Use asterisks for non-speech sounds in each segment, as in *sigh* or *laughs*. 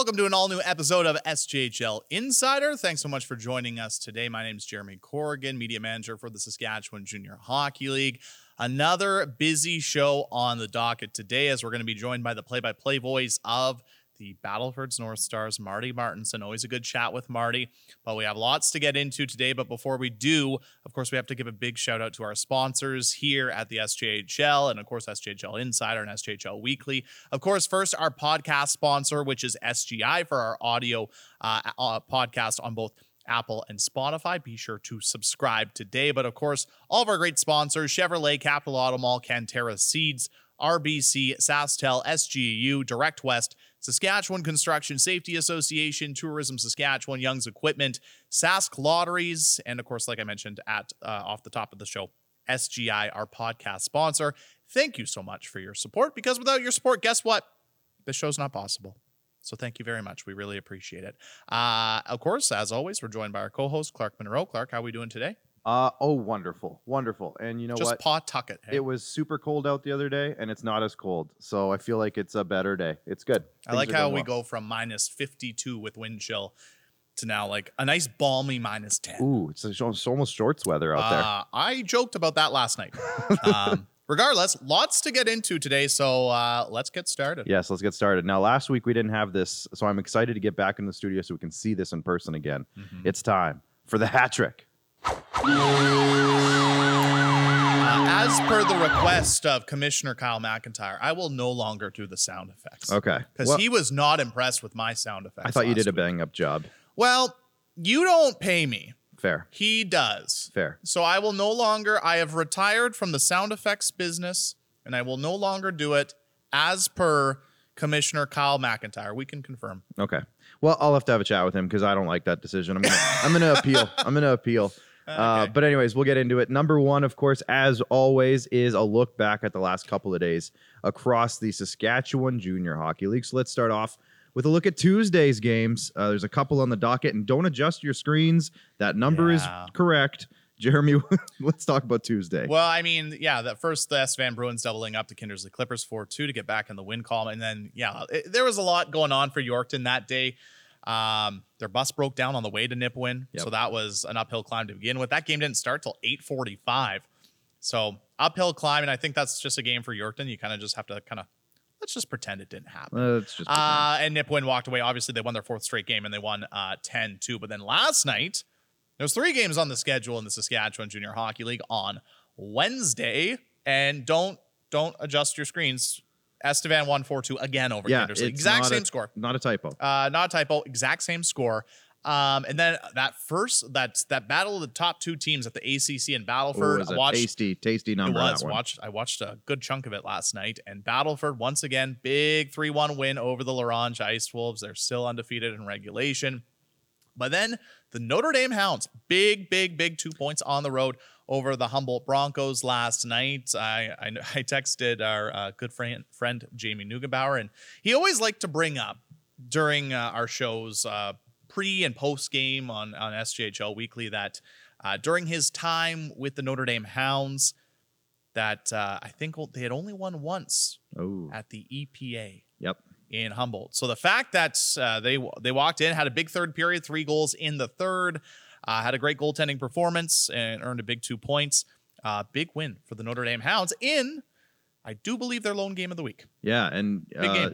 Welcome to an all new episode of SJHL Insider. Thanks so much for joining us today. My name is Jeremy Corrigan, media manager for the Saskatchewan Junior Hockey League. Another busy show on the docket today as we're going to be joined by the play by play voice of the Battlefords North Stars, Marty Martinson. Always a good chat with Marty, but we have lots to get into today. But before we do, of course, we have to give a big shout out to our sponsors here at the SJHL and, of course, SJHL Insider and SJHL Weekly. Of course, first, our podcast sponsor, which is SGI for our audio uh, uh, podcast on both. Apple and Spotify. Be sure to subscribe today. But of course, all of our great sponsors Chevrolet, Capital Auto Mall, Canterra Seeds, RBC, SaskTel, SGU, Direct West, Saskatchewan Construction Safety Association, Tourism Saskatchewan, Young's Equipment, Sask Lotteries, and of course, like I mentioned at uh, off the top of the show, SGI, our podcast sponsor. Thank you so much for your support because without your support, guess what? This show's not possible. So thank you very much. We really appreciate it. Uh, of course, as always, we're joined by our co-host Clark Monroe. Clark, how are we doing today? Uh oh, wonderful, wonderful. And you know Just what? paw tuck it. hey? It was super cold out the other day, and it's not as cold. So I feel like it's a better day. It's good. I Things like are how going we well. go from minus 52 with wind chill to now like a nice balmy minus 10. Ooh, it's, it's almost shorts weather out Uh, I joked about that last night. *laughs* um, regardless, lots to get into today, so uh, let's get started. Yes, let's get started. Now, last week we didn't have this, so I'm excited to get back in the studio so we can see this in person again. Mhm. It's time for the hat trick. Uh, as per the request of Commissioner Kyle McIntyre, I will no longer do the sound effects. Okay. Because Well, he was not impressed with my sound effects. I thought you did a bang up job. Well, you don't pay me. Fair. He does. Fair. So I will no longer, I have retired from the sound effects business and I will no longer do it as per Commissioner Kyle McIntyre. We can confirm. Okay. Well, I'll have to have a chat with him because I don't like that decision. I'm gonna, I'm gonna *laughs* appeal. I'm gonna appeal. Uh, Okay. but anyways, we'll get into it. Number one, of course, as always, is a look back at the last couple of days across the Saskatchewan Junior Hockey League. So let's start off with a look at Tuesday's games. Uh, there's a couple on the docket, and don't adjust your screens. That number Yeah. is correct. *laughs* Jeremy, *laughs* let's talk about Tuesday. Well, I mean, yeah, that first the Estevan Bruins doubling up to Kindersley Klippers 4 2 to get back in the win column. And then, yeah, it, there was a lot going on for Yorkton that day. Um, their bus broke down on the way to Nipawin. Yep. So that was an uphill climb to begin with. That game didn't start till 845. So uphill climb. And I think that's just a game for Yorkton. You kind of just have to kind of let's just pretend it didn't happen. Uh, Uh, and Nipawin walked away. Obviously, they won their fourth straight game and they won uh, 10 2. But then last night, there's three games on the schedule in the Saskatchewan Junior Hockey League on Wednesday. And don't don't adjust your screens. Estevan won 4 2 again over yeah, Kindersley. Exact same a, score. Not a typo. Uh, not a typo, exact same score. Um, and then that first that that battle of the top two teams at the ACC and Battleford. was I a watched tasty, tasty number. it that was. one. Watched I watched a good chunk of it last night. And Battleford once again, big three one win over the La Ronge Ice Wolves. They're still undefeated in regulation. But then the Notre Dame Hounds, big, big, big two points on the road over the Humboldt Broncos last night. I I, I texted our uh, good friend friend Jamie Neugebauer, and he always liked to bring up during uh, our shows uh, pre and post game on on SJHL Weekly that uh, during his time with the Notre Dame Hounds, that uh, I think they had only won once Oh, at the EPA yep. in Humboldt. So the fact that uh, they they walked in, had a big third period, three goals in the third, uh, had a great goaltending performance, and earned a big two points. Uh, big win for the Notre Dame Hounds in, I do believe, their lone game of the week. Yeah, and uh,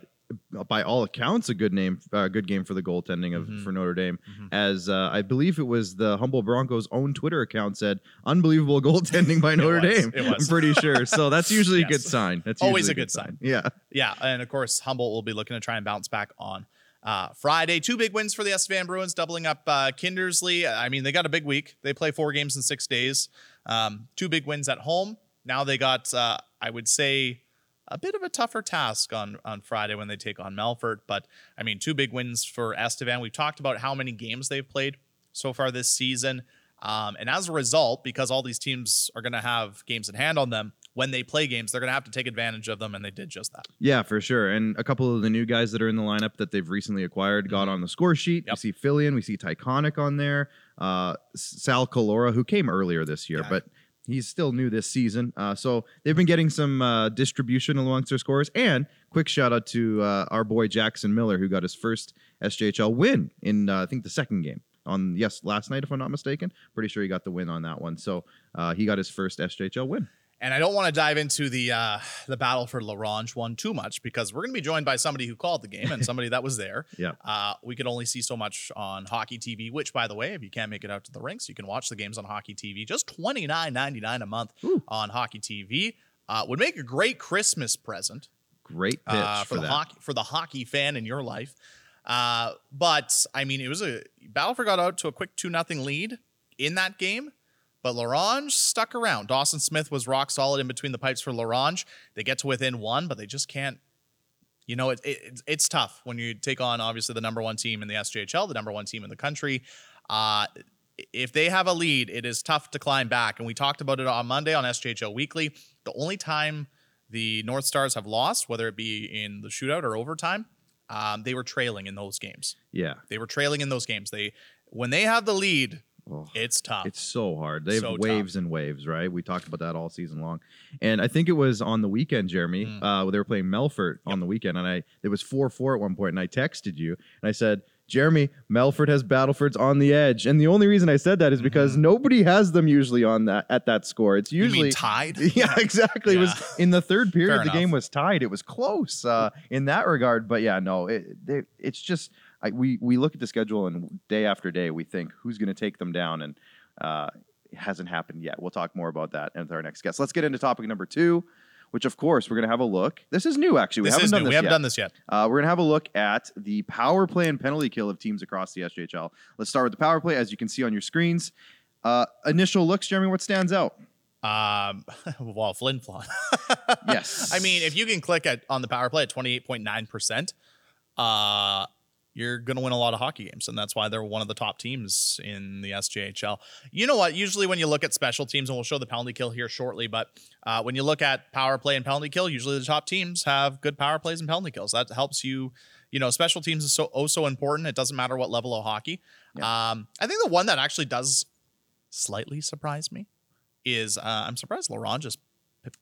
by all accounts, a good name, uh, good game for the goaltending of Mhm. for Notre Dame. Mhm. As uh, I believe it was the Humboldt Broncos' own Twitter account said, "Unbelievable goaltending by *laughs* Notre was, Dame." I'm pretty sure. So that's usually a *laughs* good sign. That's Always a good sign. Yeah, Yeah, and of course Humboldt will be looking to try and bounce back on uh, Friday. Two big wins for the Estevan Bruins, doubling up uh, Kindersley. I mean, they got a big week. They play four games in six days. Um, two big wins at home. Now they got, uh, I would say, a bit of a tougher task on on Friday when they take on Melfort. But I mean, two big wins for Estevan. We've talked about how many games they've played so far this season. Um, and as a result, because all these teams are going to have games in hand on them, when they play games, they're going to have to take advantage of them, and they did just that. yeah, for sure. And a couple of the new guys that are in the lineup that they've recently acquired got on the score sheet. Yep. We see Fillion, we see Tyconic on there, uh, Sal Calora, who came earlier this year, Yeah. but He's still new this season, uh, so they've been getting some uh, distribution amongst their scores. And quick shout out to uh, our boy Jackson Miller, who got his first SJHL win in uh, I think the second game on yes last night, if I'm not mistaken. Pretty sure he got the win on that one. So uh, he got his first SJHL win. And I don't want to dive into the uh, the battle for Larange one too much because we're going to be joined by somebody who called the game and *laughs* somebody that was there. Yeah. Uh, we could only see so much on Hockey TV, which, by the way, if you can't make it out to the rinks, you can watch the games on Hockey TV. Just twenty nine ninety nine a month Ooh. on Hockey TV uh, would make a great Christmas present Great pitch uh, for, for, the that. hockey for the hockey fan in your life. Uh, but I mean, it was a Battleford got out to a quick two nothing lead in that game, but La Ronge stuck around. Dawson Smith was rock solid in between the pipes for La Ronge. They get to within one, but they just can't. You know, it, it, it's tough when you take on obviously the number one team in the SJHL, the number one team in the country. Uh, if they have a lead, it is tough to climb back. And we talked about it on Monday on SJHL Weekly. The only time the North Stars have lost, whether it be in the shootout or overtime, um, they were trailing in those games. Yeah. They were trailing in those games. They when they have the lead, Oh. it's tough. It's so hard. They have So tough. waves and waves, right? We talked about that all season long. And I think it was on the weekend, Jeremy, Mm. uh, they were playing Melfort on the weekend. And I it was 4 4 at one point, and I texted you and I said, Jeremy, Melfort has Battlefords on the edge. And the only reason I said that is because nobody has them usually on that at that score. It's Mm-hmm. You mean usually tied. *laughs* yeah, exactly. It was in the third period. The game was tied. It was close uh, in that regard. But yeah, no, it, it, it's just I, we we look at the schedule and day after day we think who's going to take them down, and uh, it hasn't happened yet. We'll talk more about that with our next guest. Let's get into topic number two. Which of course we're gonna have a look. This is new, actually. We this haven't done this We haven't yet. done this yet. Uh, we're gonna have a look at the power play and penalty kill of teams across the SJHL. Let's start with the power play, as you can see on your screens. Uh, initial looks, Jeremy. What stands out? Um, *laughs* well, Flin Flon. *laughs* Yes. I mean, if you can click at on the power play at twenty eight point nine percent, uh, you're gonna win a lot of hockey games, and that's why they're one of the top teams in the SJHL. You know what? Usually, when you look at special teams, and we'll show the penalty kill here shortly, but uh, when you look at power play and penalty kill, usually the top teams have good power plays and penalty kills. That helps you. You know, special teams is so oh so important. It doesn't matter what level of hockey. Um, I think the one that actually does slightly surprise me is uh, I'm surprised La Ronge's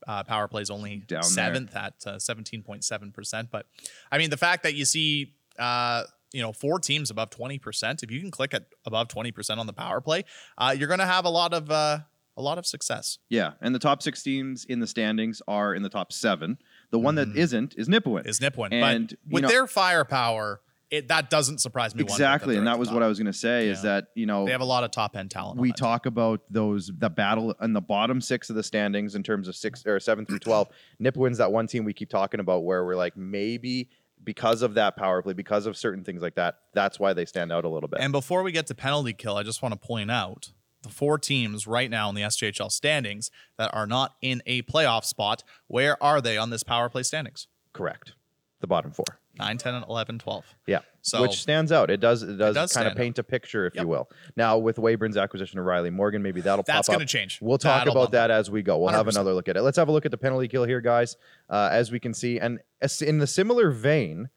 uh, power plays only Down there. seventh at uh, 17.7%. But I mean, the fact that you see, uh, you know, four teams above 20%, if you can click at above 20% on the power play, uh, you're going to have a lot of, uh, a lot of success. Yeah, and the top six teams in the standings are in the top seven. The one that Mhm. isn't is Nipawin. Is Nipawin. And, but with know- their firepower, it, that doesn't surprise me. exactly, and that was what I was going to say. Is that you know They have a lot of top end talent. we that talk about those the battle in the bottom six of the standings in terms of six or seven through twelve. Nipawin's that one team we keep talking about where we're like maybe because of that power play, because of certain things like that, that's why they stand out a little bit. And before we get to penalty kill, I just want to point out the four teams right now in the SJHL standings that are not in a playoff spot. Where are they on this power play standings? Correct, the bottom four. 9, 10, 11, 12. Yeah. So which stands out. It does. It does, does kind of paint a picture, if Yep. you will. Now with Weyburn's acquisition of Riley Morgan, maybe that'll that's going up. to change. We'll talk That'll about that as we go. We'll have 100%. another look at it. Let's have a look at the penalty kill here, guys. Uh, as we can see, and in the similar vein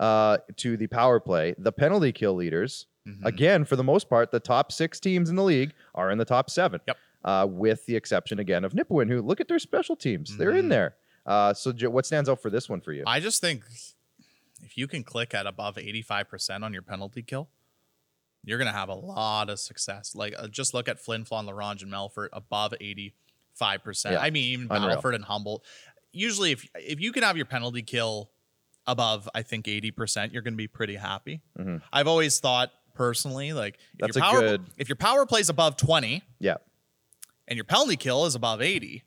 uh, to the power play, the penalty kill leaders, Mhm. again, for the most part, the top six teams in the league are in the top seven. Yep. Uh, with the exception again of Nipawin, who look at their special teams; they're in Mhm. there. Uh, so, what stands out for this one for you? I just think if you can click at above 85% on your penalty kill, you're going to have a lot of success. Like, uh, just look at Flin Flon, La Ronge, and Melfort above 85%. Yeah. I mean, even Unreal. Battleford and Humboldt. Usually, if if you can have your penalty kill above, I think 80%, you're going to be pretty happy. Mhm. I've always thought personally, like, if That's your power, good- if your power plays above 20 yeah, and your penalty kill is above 80,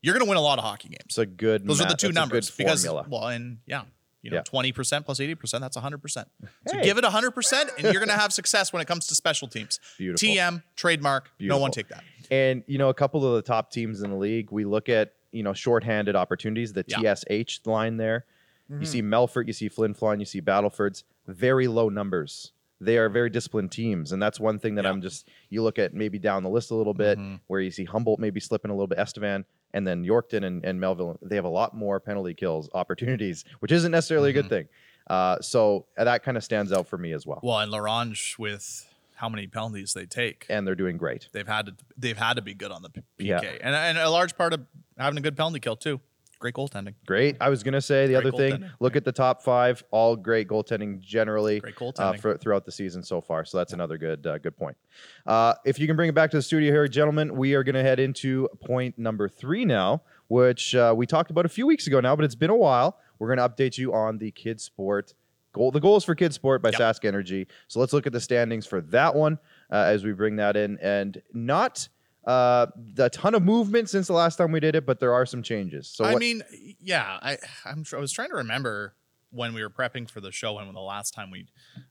you're going to win a lot of hockey games. it's a good. Those are the two numbers because well, and yeah, you know, Yeah. twenty percent plus eighty percent, that's hundred percent. So Hey. give it hundred percent, and you're gonna have success when it comes to special teams. Beautiful. TM trademark. No one take that. And you know, a couple of the top teams in the league, we look at you know shorthanded opportunities, the Yeah. TSH line there. Mm-hmm. You see Melfort, you see Flin Flon, you see Battlefords, very low numbers. They are very disciplined teams, and that's one thing that Yeah. I'm just. You look at maybe down the list a little bit, Mhm. where you see Humboldt maybe slipping a little bit, Estevan, and then Yorkton and, and Melville. They have a lot more penalty kills opportunities, which isn't necessarily a good Mhm. thing. Uh, so uh, that kind of stands out for me as well. Well, and La Ronge with how many penalties they take. and they're doing great. They've had to they've had to be good on the PK, Yeah. and and a large part of having a good penalty kill too. Great goaltending, Great. I was gonna say the Great other thing. Look at the top five. All great goaltending generally. great uh, for, throughout the season so far. So that's another good uh, good point. Uh, if you can bring it back to the studio here, gentlemen, we are going to head into point number three now, which uh, we talked about a few weeks ago now, but it's been a while. We're going to update you on the kids sport goal, the goals for kids sport by Yep. Sask Energy. So let's look at the standings for that one uh, as we bring that in, and not. Uh, a ton of movement since the last time we did it, but there are some changes. So I what, mean, yeah, I I'm I was trying to remember when we were prepping for the show and when the last time we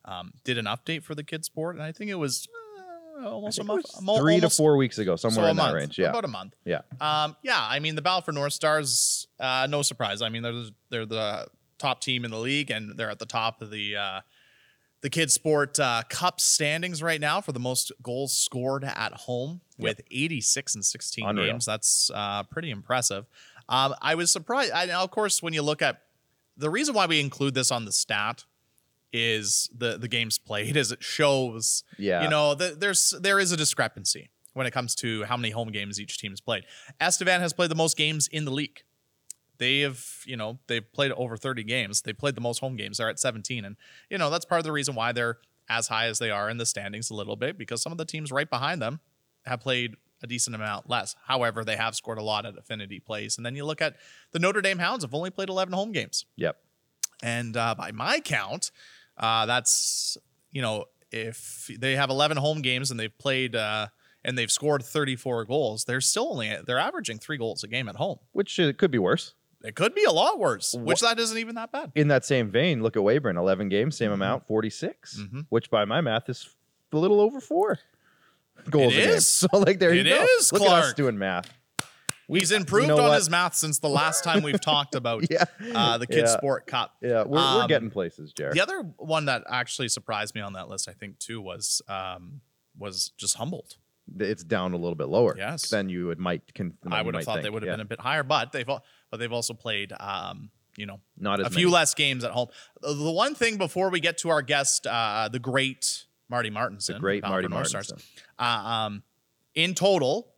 um, did an update for the kids sport, and I think it was uh, almost a month, three to four weeks ago, somewhere a in that month, range. Yeah, about a month. Yeah. Um, yeah. I mean, the Battlefords North Stars, uh, no surprise. I mean, they're the- they're the top team in the league, and they're at the top of the uh, the kids sport uh, cup standings right now for the most goals scored at home with 86 and 16 Unreal. games. That's uh, pretty impressive. Um, I was surprised. I, now, of course, when you look at the reason why we include this on the stat is the the games played, *laughs* is it shows yeah. you know, th- there's there is a discrepancy when it comes to how many home games each team has played. Estevan has played the most games in the league. They have, you know, they've played over 30 games. They played the most home games. They're at 17, and you know that's part of the reason why they're as high as they are in the standings a little bit because some of the teams right behind them have played a decent amount less. However, they have scored a lot at Affinity Place. And then you look at the Notre Dame Hounds have only played 11 home games. Yep. And uh, by my count, uh, that's you know if they have 11 home games and they've played uh, and they've scored 34 goals, they're still only they're averaging three goals a game at home. Which uh, could be worse. It could be a lot worse, which that isn't even that bad. in that same vein, look at Weyburn, 11 games, same Mhm. amount, 46, Mhm. which by my math is a little over four goals It a game. is. *laughs* So, like, there It you go. is, look at us doing math. He's improved know on what? his math since the last time we've talked *laughs* about Yeah. uh, the Kids yeah. Sport Cup. Yeah, we're, we're Um, getting places, Jared. The other one that actually surprised me on that list, I think, too, was um, was just Humboldt. It's down a little bit lower. Yes. Than you would might. Con- I would have thought they would have Yeah. been a bit higher, but they've al- but they've also played um, you know not a many. few less games at home. The one thing before we get to our guest, uh, the great Marty Martinson, the great Marty Martinson, uh, um, in total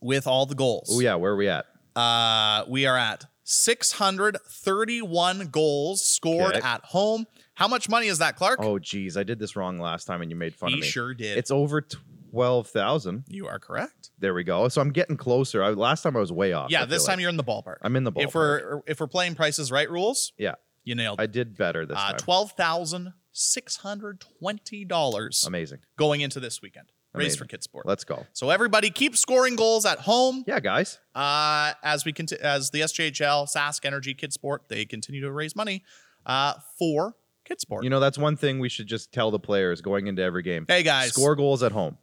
with all the goals. Oh yeah, where are we at? Uh, we are at 631 goals scored okay. at home. How much money is that, Clark? Oh, geez, I did this wrong last time, and you made fun he of me. Sure did. It's over. 12,000. You are correct. There we go. So I'm getting closer. I, last time I was way off. Yeah, this time like. you're in the ballpark. I'm in the ballpark. If we're if we're playing prices right rules, yeah. You nailed it. I did better this uh, time. $12,620. Amazing. Going into this weekend. Amazing. Raised for KidSport. Let's go. So everybody keep scoring goals at home. Yeah, guys. Uh, as we conti- as the SJHL, Sask Energy, KidSport, they continue to raise money uh, for KidSport. You know, that's one thing we should just tell the players going into every game. Hey guys, score goals at home.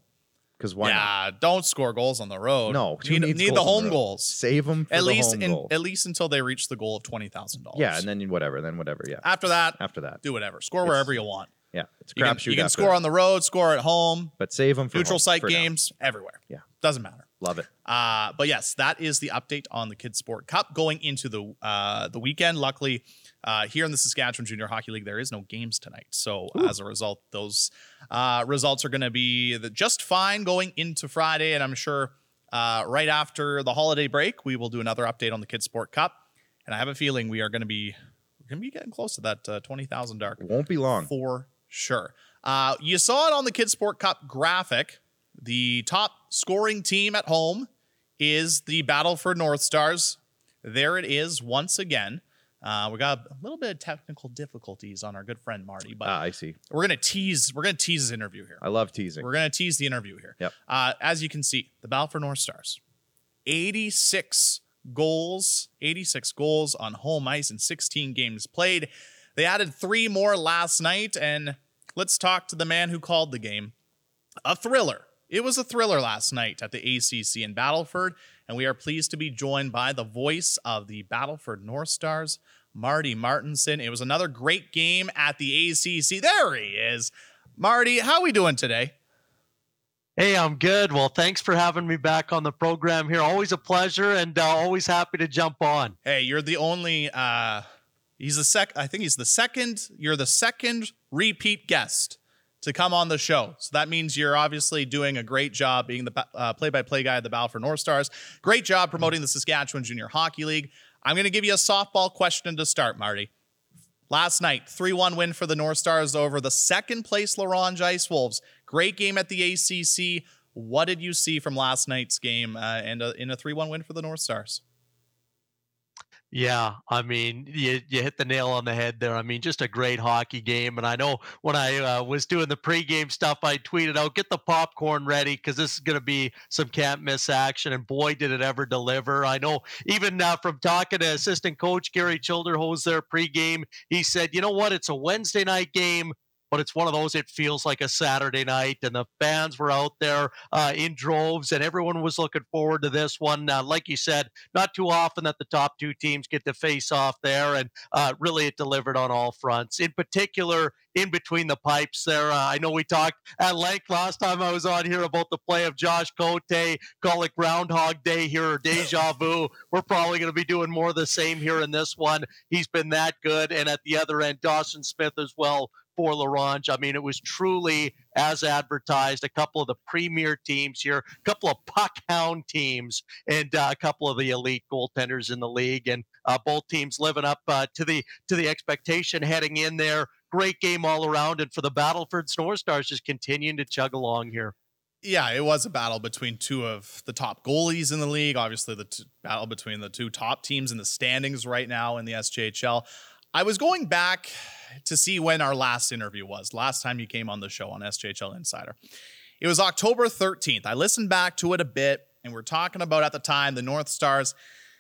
Because why not? yeah, don't score goals on the road. No, who need, need the on the home goals Save them for at the least home in, goal. at least until they reach the goal of twenty thousand dollars. yeah, and then whatever, then whatever. Yeah. after that, After that. do whatever. Score It's- wherever you want. Yeah. It's a You can, crapshoot. you can score that. on the road, score at home, but save them for neutral home site for now. games, everywhere. Yeah. doesn't matter. Love it. Uh, but yes, that is the update on the Kids Sport Cup going into the uh, the weekend. Luckily, uh, here in the Saskatchewan Junior Hockey League, there is no games tonight. So as a result, those uh, results are going to be the, just fine going into Friday, and I'm sure uh, right after the holiday break, we will do another update on the Kids Sport Cup. And I have a feeling we are going to be we're going to be getting close to that uh, twenty thousand dark Won't be long. for sure. Uh, you saw it on the Kids Sport Cup graphic. The top scoring team at home is the Battlefords North Stars. There it is once again. Uh, we got a little bit of technical difficulties on our good friend Marty, but Ah, I see. we're gonna tease. We're gonna tease his interview here. I love teasing. We're gonna tease the interview here. Yep. Uh, as you can see, the Battleford North Stars, 86 goals, 86 goals on home ice in 16 games played. They added three more last night, and let's talk to the man who called the game. A thriller. It was a thriller last night at the ACC in Battleford, and we are pleased to be joined by the voice of the Battleford North Stars, Marty Martinson. It was another great game at the ACC. There he is. Marty, how are we doing today? Hey, I'm good. Well, thanks for having me back on the program here. Always a pleasure and uh, always happy to jump on. Hey, you're the only uh he's the sec I think he's the second you're the second repeat guest to come on the show. So that means you're obviously doing a great job being the uh, play-by-play guy at the Battlefords North Stars. Great job promoting the Saskatchewan Junior Hockey League. I'm going to give you a softball question to start, Marty. Last night, 3 1 win for the North Stars over the second place La Ronge Ice Wolves. Great game at the ACC. What did you see from last night's game uh, and a, in a 3 1 win for the North Stars? Yeah, I mean, you you hit the nail on the head there. I mean, just a great hockey game. And I know when I uh, was doing the pregame stuff, I tweeted out, "Get the popcorn ready because this is going to be some can't miss action." And boy, did it ever deliver! I know even uh, from talking to assistant coach Gary Childerhose there pregame, he said, "You know what? It's a Wednesday night game but it's one of those it feels like a saturday night and the fans were out there uh, in droves and everyone was looking forward to this one uh, like you said not too often that the top two teams get to face off there and uh, really it delivered on all fronts in particular in between the pipes there. Uh, I know we talked at length last time I was on here about the play of Josh Cote, call it Groundhog Day here or deja *laughs* vu. We're probably going to be doing more of the same here in this one. He's been that good. And at the other end, Dawson Smith as well for La Ronge. I mean, it was truly as advertised. A couple of the premier teams here, a couple of puck hound teams, and uh, a couple of the elite goaltenders in the league, and uh, both teams living up uh, to the to the expectation heading in there. Great game all around, and for the Battleford North Stars, just continuing to chug along here. Yeah, it was a battle between two of the top goalies in the league. Obviously, the t- battle between the two top teams in the standings right now in the SJHL. I was going back to see when our last interview was, last time you came on the show on SJHL Insider. It was October 13th. I listened back to it a bit, and we're talking about at the time the North Stars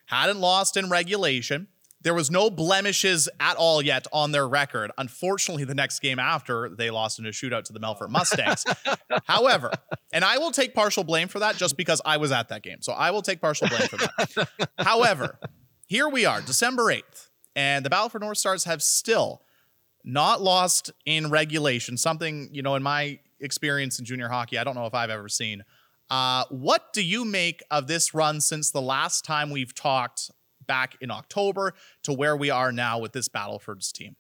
hadn't lost in regulation. There was no blemishes at all yet on their record. Unfortunately, the next game after, they lost in a shootout to the Melfort Mustangs. *laughs* However, and I will take partial blame for that just because I was at that game. So I will take partial blame for that. *laughs* However, here we are, December 8th. And the Battlefords North Stars have still not lost in regulation, something, you know, in my experience in junior hockey, I don't know if I've ever seen. Uh, what do you make of this run since the last time we've talked back in October to where we are now with this Battleford's team?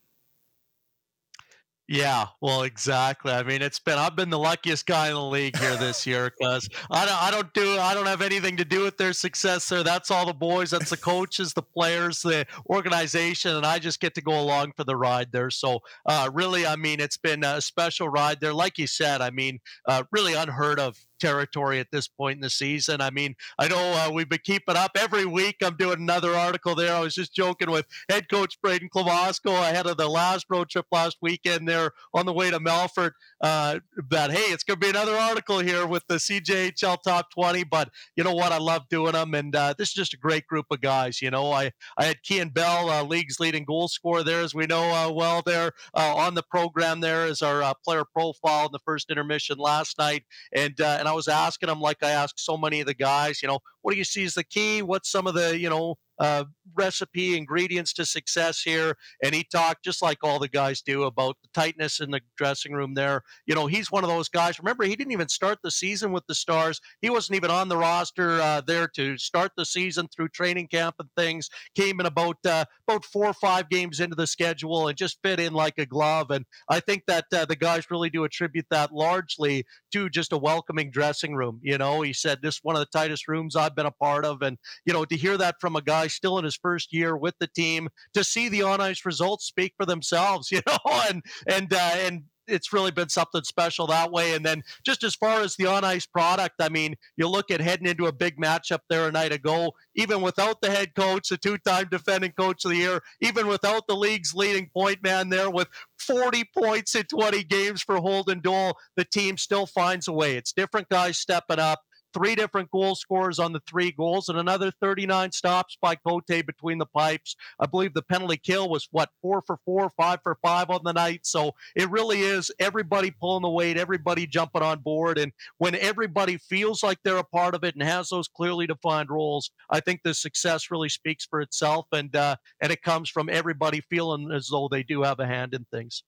Yeah, well, exactly. I mean, it's been I've been the luckiest guy in the league here this year because I don't I don't do I don't have anything to do with their success there. That's all the boys, that's the coaches, the players, the organization, and I just get to go along for the ride there. So, uh, really, I mean, it's been a special ride there. Like you said, I mean, uh, really unheard of territory at this point in the season. I mean, I know uh, we've been keeping up every week. I'm doing another article there. I was just joking with head coach Braden Klimosko ahead of the last road trip last weekend there on the way to Melfort uh, that, hey, it's going to be another article here with the CJHL top 20. But you know what? I love doing them. And uh, this is just a great group of guys. You know, I, I had Kean Bell, uh, league's leading goal scorer there, as we know uh, well there uh, on the program there as our uh, player profile in the first intermission last night. And, and I was asking him, like I ask so many of the guys, you know, what do you see as the key? What's some of the, you know, uh, recipe ingredients to success here and he talked just like all the guys do about the tightness in the dressing room there. You know he's one of those guys. Remember he didn't even start the season with the stars. He wasn't even on the roster uh, there to start the season through training camp and things. Came in about uh, about four or five games into the schedule and just fit in like a glove and i think that uh, the guys really do attribute that largely to just a welcoming dressing room. You know he said this is one of the tightest rooms i've been a part of and you know to hear that from a guy still in his first year with the team to see the on ice results speak for themselves, *laughs* you know, and and uh, and it's really been something special that way. And then just as far as the on ice product, I mean, you look at heading into a big matchup there a night ago, even without the head coach, the two time defending coach of the year, even without the league's leading point man there with 40 points in 20 games for Holden Dole, the team still finds a way. It's different guys stepping up three different goal scorers on the three goals and another 39 stops by Cote between the pipes. I believe the penalty kill was what four for four, five for five on the night. So it really is everybody pulling the weight, everybody jumping on board. And when everybody feels like they're a part of it and has those clearly defined roles, I think the success really speaks for itself. And uh, and it comes from everybody feeling as though they do have a hand in things.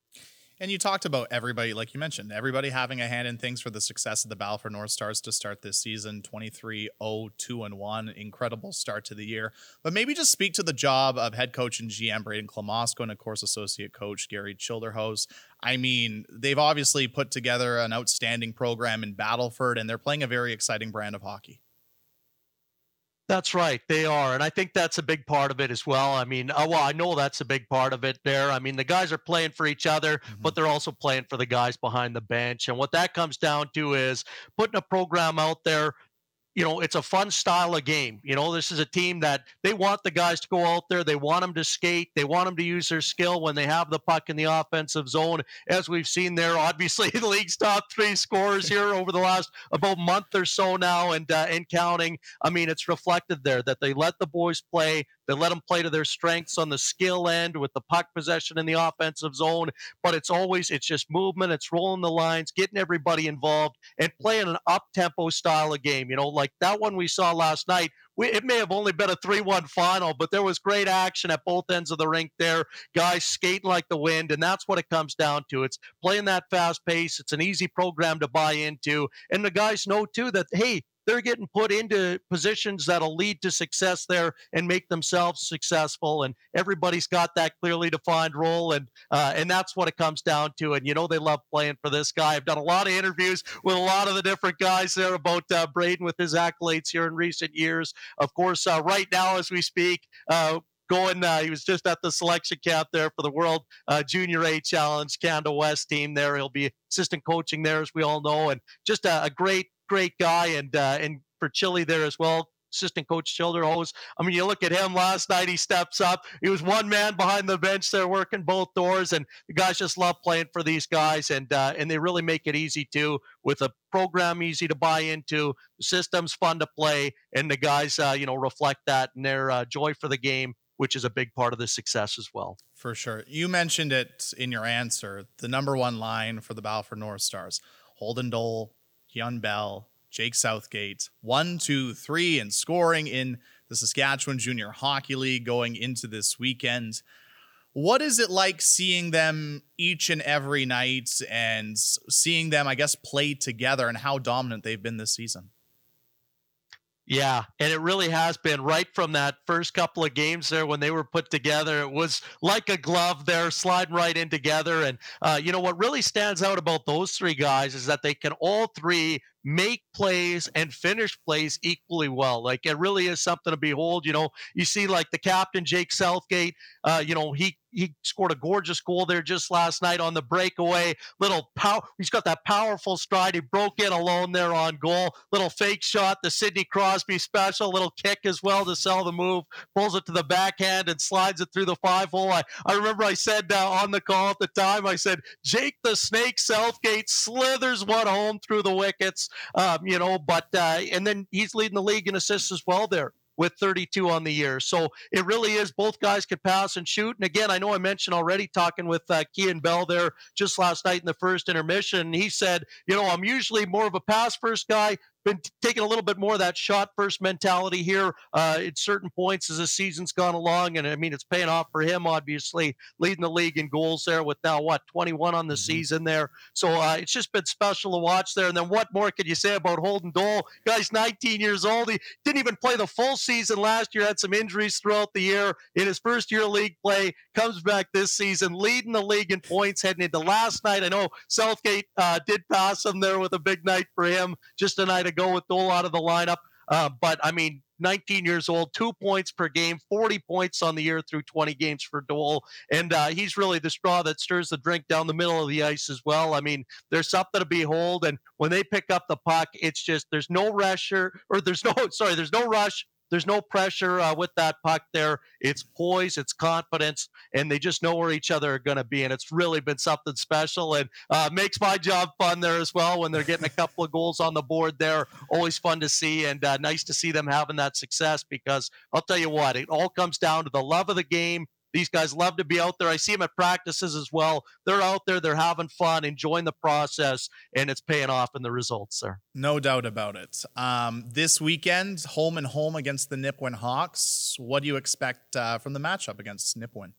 And you talked about everybody, like you mentioned, everybody having a hand in things for the success of the Battlefords North Stars to start this season 23 0 2 and 1. Incredible start to the year. But maybe just speak to the job of head coach and GM Braden Klimosko and, of course, associate coach Gary Childerhose. I mean, they've obviously put together an outstanding program in Battleford, and they're playing a very exciting brand of hockey. That's right. They are. And I think that's a big part of it as well. I mean, uh, well, I know that's a big part of it there. I mean, the guys are playing for each other, mm-hmm. but they're also playing for the guys behind the bench. And what that comes down to is putting a program out there you know, it's a fun style of game. You know, this is a team that they want the guys to go out there. They want them to skate. They want them to use their skill when they have the puck in the offensive zone. As we've seen there, obviously *laughs* the league's top three scorers here over the last about month or so now, and uh, and counting. I mean, it's reflected there that they let the boys play. They let them play to their strengths on the skill end with the puck possession in the offensive zone. But it's always it's just movement. It's rolling the lines, getting everybody involved, and playing an up tempo style of game. You know, like that one we saw last night. We, it may have only been a 3 1 final, but there was great action at both ends of the rink there. Guys skating like the wind, and that's what it comes down to. It's playing that fast pace. It's an easy program to buy into. And the guys know, too, that, hey, they're getting put into positions that'll lead to success there and make themselves successful. And everybody's got that clearly defined role, and uh, and that's what it comes down to. And you know they love playing for this guy. I've done a lot of interviews with a lot of the different guys there about uh, Braden with his accolades here in recent years. Of course, uh, right now as we speak, uh, going. Uh, he was just at the selection camp there for the World uh, Junior A Challenge Canada West team. There, he'll be assistant coaching there, as we all know, and just a, a great great guy, and uh, and for Chili there as well. Assistant coach Childerhose. I mean, you look at him last night. He steps up. He was one man behind the bench there, working both doors, and the guys just love playing for these guys, and uh, and they really make it easy too with a program easy to buy into. The system's fun to play, and the guys, uh, you know, reflect that and their uh, joy for the game which is a big part of the success as well. For sure. You mentioned it in your answer. The number one line for the Battlefords North Stars Holden Dole, Kean Bell, Jake Southgate, one, two, three, and scoring in the Saskatchewan Junior Hockey League going into this weekend. What is it like seeing them each and every night and seeing them, I guess, play together and how dominant they've been this season? Yeah, and it really has been right from that first couple of games there when they were put together. It was like a glove there, sliding right in together. And uh, you know what really stands out about those three guys is that they can all three make plays and finish plays equally well. Like it really is something to behold. You know, you see like the captain Jake Southgate. Uh, you know, he he scored a gorgeous goal there just last night on the breakaway. Little power. He's got that powerful stride. He broke in alone there on goal. Little fake shot. The Sidney Crosby special. Little kick as well to sell the move. Pulls it to the backhand and slides it through the five hole. I, I remember I said uh, on the call at the time. I said Jake the Snake Southgate slithers one home through the wickets. Um, you know, but uh, and then he's leading the league in assists as well there with 32 on the year. So it really is both guys could pass and shoot. And again, I know I mentioned already talking with uh, Kean Bell there just last night in the first intermission. He said, you know, I'm usually more of a pass first guy, been taking a little bit more of that shot first mentality here uh, at certain points as the season's gone along. And I mean, it's paying off for him, obviously, leading the league in goals there with now, what, 21 on the mm-hmm. season there. So uh, it's just been special to watch there. And then what more could you say about Holden Dole? Guy's 19 years old. He didn't even play the full season last year, had some injuries throughout the year. In his first year league play, comes back this season, leading the league in points heading into last night. I know Southgate uh, did pass him there with a big night for him just a night to go with Dole out of the lineup. Uh, but I mean, 19 years old, two points per game, 40 points on the year through 20 games for Dole. And uh, he's really the straw that stirs the drink down the middle of the ice as well. I mean, there's something to behold. And when they pick up the puck, it's just there's no rusher, or there's no, *laughs* sorry, there's no rush. There's no pressure uh, with that puck there. It's poise, it's confidence, and they just know where each other are going to be. And it's really been something special and uh, makes my job fun there as well when they're getting a couple of goals on the board there. Always fun to see and uh, nice to see them having that success because I'll tell you what, it all comes down to the love of the game these guys love to be out there. I see them at practices as well. They're out there, they're having fun, enjoying the process, and it's paying off in the results there. No doubt about it. Um, this weekend, home and home against the Nipawin Hawks. What do you expect uh, from the matchup against Nipawin?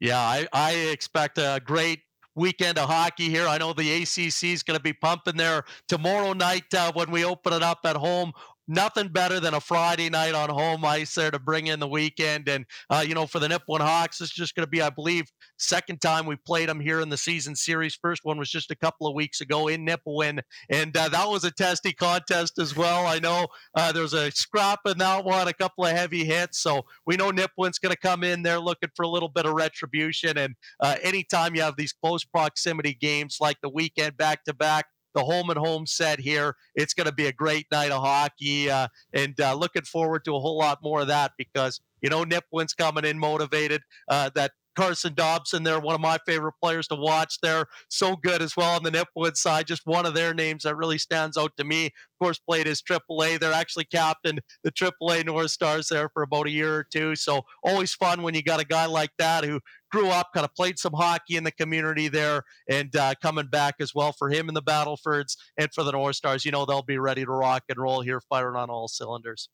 Yeah, I, I expect a great weekend of hockey here. I know the ACC is going to be pumping there tomorrow night uh, when we open it up at home nothing better than a Friday night on home ice there to bring in the weekend. And, uh, you know, for the Nipawin Hawks, it's just going to be, I believe, second time we played them here in the season series. First one was just a couple of weeks ago in Nipawin. And uh, that was a testy contest as well. I know uh, there was a scrap in that one, a couple of heavy hits. So we know Nipawin's going to come in there looking for a little bit of retribution. And uh, anytime you have these close proximity games like the weekend back to back, the home and home set here. It's going to be a great night of hockey, uh, and uh, looking forward to a whole lot more of that because you know Nipawin's coming in motivated. Uh, that Carson Dobson there, one of my favorite players to watch there. So good as well on the Nipawin side. Just one of their names that really stands out to me. Of course, played his AAA. They're actually captained the AAA North Stars there for about a year or two. So always fun when you got a guy like that who grew up, kind of played some hockey in the community there, and uh, coming back as well for him in the Battlefords and for the North Stars. You know, they'll be ready to rock and roll here, firing on all cylinders.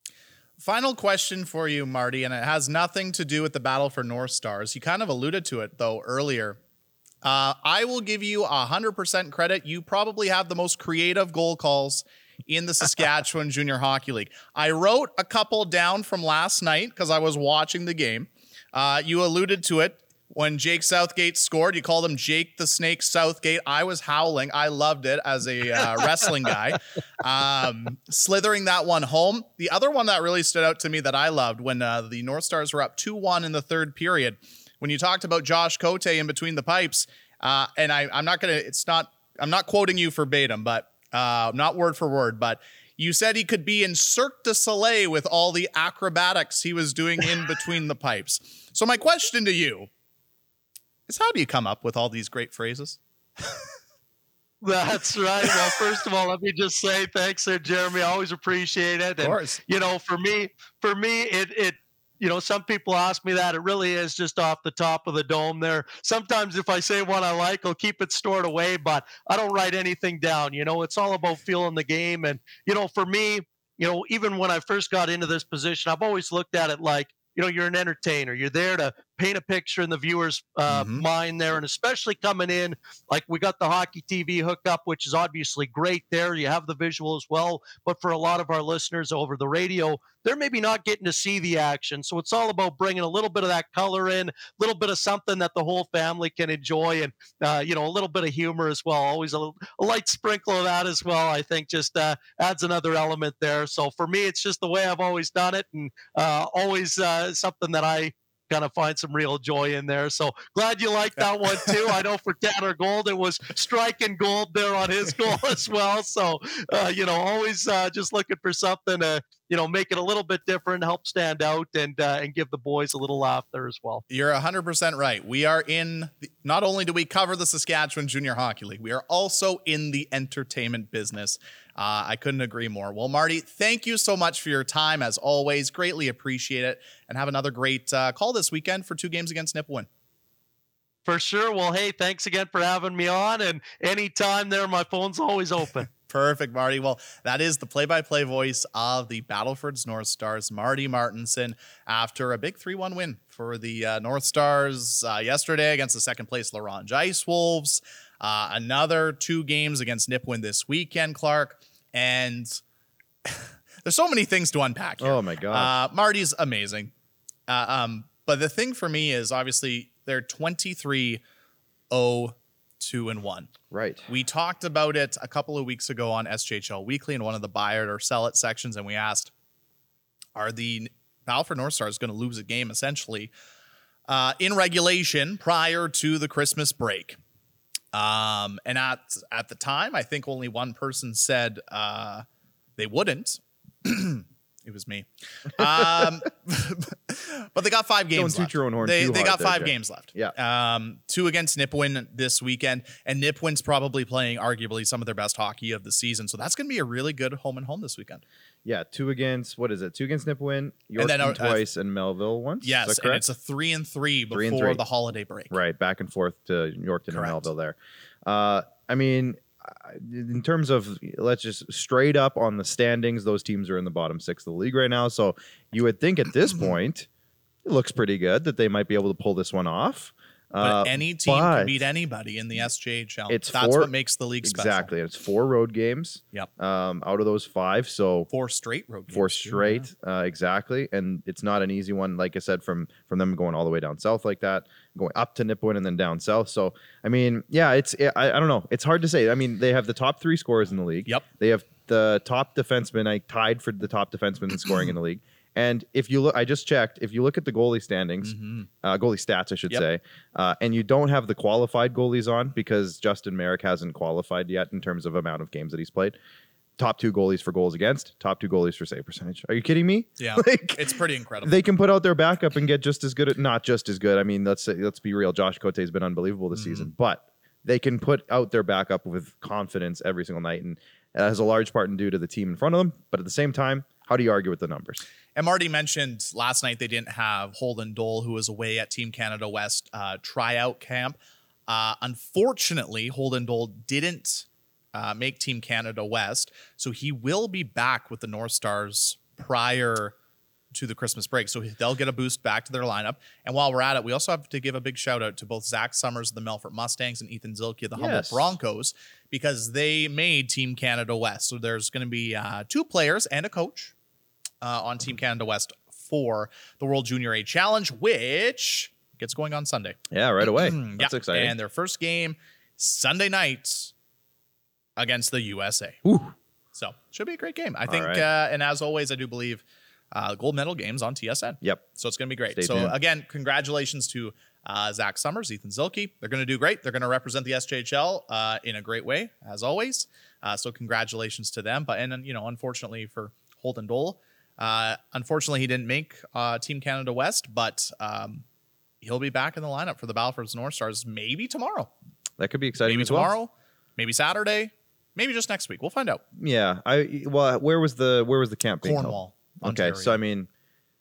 Final question for you, Marty, and it has nothing to do with the Battlefords North Stars. You kind of alluded to it, though, earlier. Uh, I will give you 100% credit. You probably have the most creative goal calls in the Saskatchewan *laughs* Junior Hockey League. I wrote a couple down from last night because I was watching the game. Uh, you alluded to it when Jake Southgate scored. You called him Jake the Snake Southgate. I was howling. I loved it as a uh, *laughs* wrestling guy. Um, slithering that one home. The other one that really stood out to me that I loved when uh, the North Stars were up 2 1 in the third period, when you talked about Josh Cote in between the pipes. Uh, and I, I'm not going to, it's not, I'm not quoting you verbatim, but uh, not word for word, but you said he could be in Cirque du Soleil with all the acrobatics he was doing in between the pipes. So, my question to you is how do you come up with all these great phrases? *laughs* That's right. Well, first of all, let me just say thanks there, Jeremy. I always appreciate it. Of course. you know, for me, for me, it it you know, some people ask me that. It really is just off the top of the dome there. Sometimes if I say one I like, I'll keep it stored away, but I don't write anything down. You know, it's all about feeling the game. And, you know, for me, you know, even when I first got into this position, I've always looked at it like, you know, you're an entertainer. You're there to paint a picture in the viewer's uh, mm-hmm. mind there, and especially coming in like we got the hockey TV hookup, which is obviously great. There, you have the visual as well. But for a lot of our listeners over the radio, they're maybe not getting to see the action. So it's all about bringing a little bit of that color in, a little bit of something that the whole family can enjoy, and uh, you know, a little bit of humor as well. Always a, a light sprinkle of that as well. I think just uh, adds another element there. So for me, it's just the way I've always done it, and uh, always uh, something that I kind of find some real joy in there. So glad you like that one *laughs* too. I know for Tanner Gold, it was striking gold there on his goal *laughs* as well. So, uh, you know, always uh, just looking for something to, you know, make it a little bit different, help stand out, and uh, and give the boys a little laugh there as well. You're 100% right. We are in, the, not only do we cover the Saskatchewan Junior Hockey League, we are also in the entertainment business. Uh, I couldn't agree more. Well, Marty, thank you so much for your time as always. Greatly appreciate it. And have another great uh, call this weekend for two games against Nipawin. For sure. Well, hey, thanks again for having me on. And anytime there, my phone's always open. *laughs* Perfect, Marty. Well, that is the play by play voice of the Battlefords North Stars, Marty Martinson, after a big 3 1 win for the uh, North Stars uh, yesterday against the second place La Ronge Ice Wolves. Uh, another two games against Nipawin this weekend, Clark. And *laughs* there's so many things to unpack here. Oh, my God. Uh, Marty's amazing. Uh, um, but the thing for me is obviously they're 23 0 2 and 1. Right. We talked about it a couple of weeks ago on SJHL Weekly in one of the buy it or sell it sections, and we asked, are the Alfred North Stars going to lose a game essentially uh, in regulation prior to the Christmas break? Um, and at at the time, I think only one person said uh, they wouldn't. *clears throat* it was me. Um, *laughs* but they got five games. Don't toot your own horn. They, they got there, five Jay. games left. Yeah. Um, two against Nipawin this weekend, and Nipawin's probably playing arguably some of their best hockey of the season. So that's going to be a really good home and home this weekend. Yeah, two against what is it? Two against Nipawin, Yorkton And then, uh, twice, and Melville once. Yes, and correct? it's a three and three before Three and three. the holiday break. right, back and forth to Yorkton and Melville there. Uh, I mean, in terms of let's just straight up on the standings, those teams are in the bottom six of the league right now. So you would think at this *clears throat* point, it looks pretty good that they might be able to pull this one off. But Uh, any team but can beat anybody in the SJHL. It's That's four- what makes the league special. exactly. It's four road games. Yep. Um, out of those five, so Four straight road games. four too, yeah. straight uh, exactly and it's not an easy one like i said from from them going all the way down south like that going up to nipawin and then down south so i mean yeah it's I, I don't know it's hard to say i mean they have the top three scorers in the league Yep. they have the top defenseman i tied for the top defenseman in scoring in the league and if you look i just checked if you look at the goalie standings Mhm. uh, goalie stats, I should Yep. say, uh, and you don't have the qualified goalies on because Justin Merrick hasn't qualified yet in terms of amount of games that he's played. Top two goalies for goals against, top two goalies for save percentage. Are you kidding me? Yeah. *laughs* Like, It's pretty incredible. they can put out their backup and get just as good at not just as good. I mean, let's say, let's be real. Josh Cote has been unbelievable this Mhm. season, but they can put out their backup with confidence every single night, and it has a large part in due to the team in front of them. But at the same time, how do you argue with the numbers? And Marty mentioned last night they didn't have Holden Dole, who was away at Team Canada West uh, tryout camp. Uh, unfortunately, Holden Dole didn't uh, make Team Canada West, so he will be back with the North Stars prior to the Christmas break. So they'll get a boost back to their lineup. And while we're at it, we also have to give a big shout out to both Zach Summers of the Melfort Mustangs and Ethan Zilke of the Humboldt Yes. Broncos because they made Team Canada West. So there's going to be uh, two players and a coach uh, on Team Canada West for the World Junior A Challenge, which gets going on Sunday. Yeah, right away. Mm, That's yeah. exciting. And their first game Sunday night against the USA. Ooh. So should be a great game. I think. right. Uh, and as always, I do believe uh, gold medal games on TSN. Yep. So it's going to be great. Stay so tuned. again, congratulations to uh, Zach Summers, Ethan Zilke. They're going to do great. They're going to represent the SJHL uh, in a great way, as always. Uh, so congratulations to them. But and you know, unfortunately for Holden Dole, uh, unfortunately he didn't make uh, Team Canada West, but um, he'll be back in the lineup for the Battlefords North Stars maybe tomorrow, That could be exciting. maybe as well. tomorrow, maybe Saturday, maybe just next week. We'll find out. Yeah, I well, where was the where was the camp? being held? Cornwall. Okay, so I mean,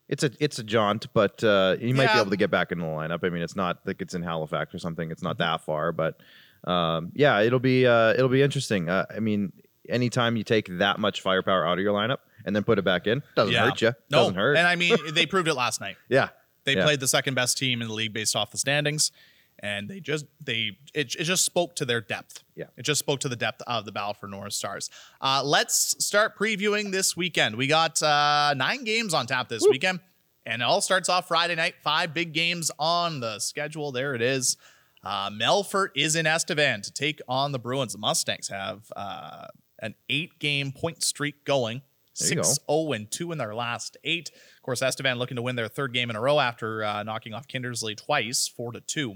it's a it's a jaunt, but uh, you might be able to get back into the lineup. I mean, it's not like it's in Halifax or something. It's not that far, but um, yeah, it'll be uh, it'll be interesting. Uh, I mean, anytime you take that much firepower out of your lineup and then put it back in, doesn't Yeah. hurt you. No, Doesn't hurt. and I mean they proved it last night. *laughs* yeah, They Yeah. played the second best team in the league based off the standings, and they just they it, it just spoke to their depth. Yeah. it just spoke to the depth of the Battlefords North Stars. Uh, let's start previewing this weekend. We got uh, nine games on tap this weekend, and it all starts off Friday night. Five big games on the schedule. There it is. Uh, Melfort is in Estevan to take on the Bruins. The Mustangs have uh, an eight-game point streak going. There 6 0 and 2 in their last eight. Of course, Estevan looking to win their third game in a row after uh, knocking off Kindersley twice, 4 to 2.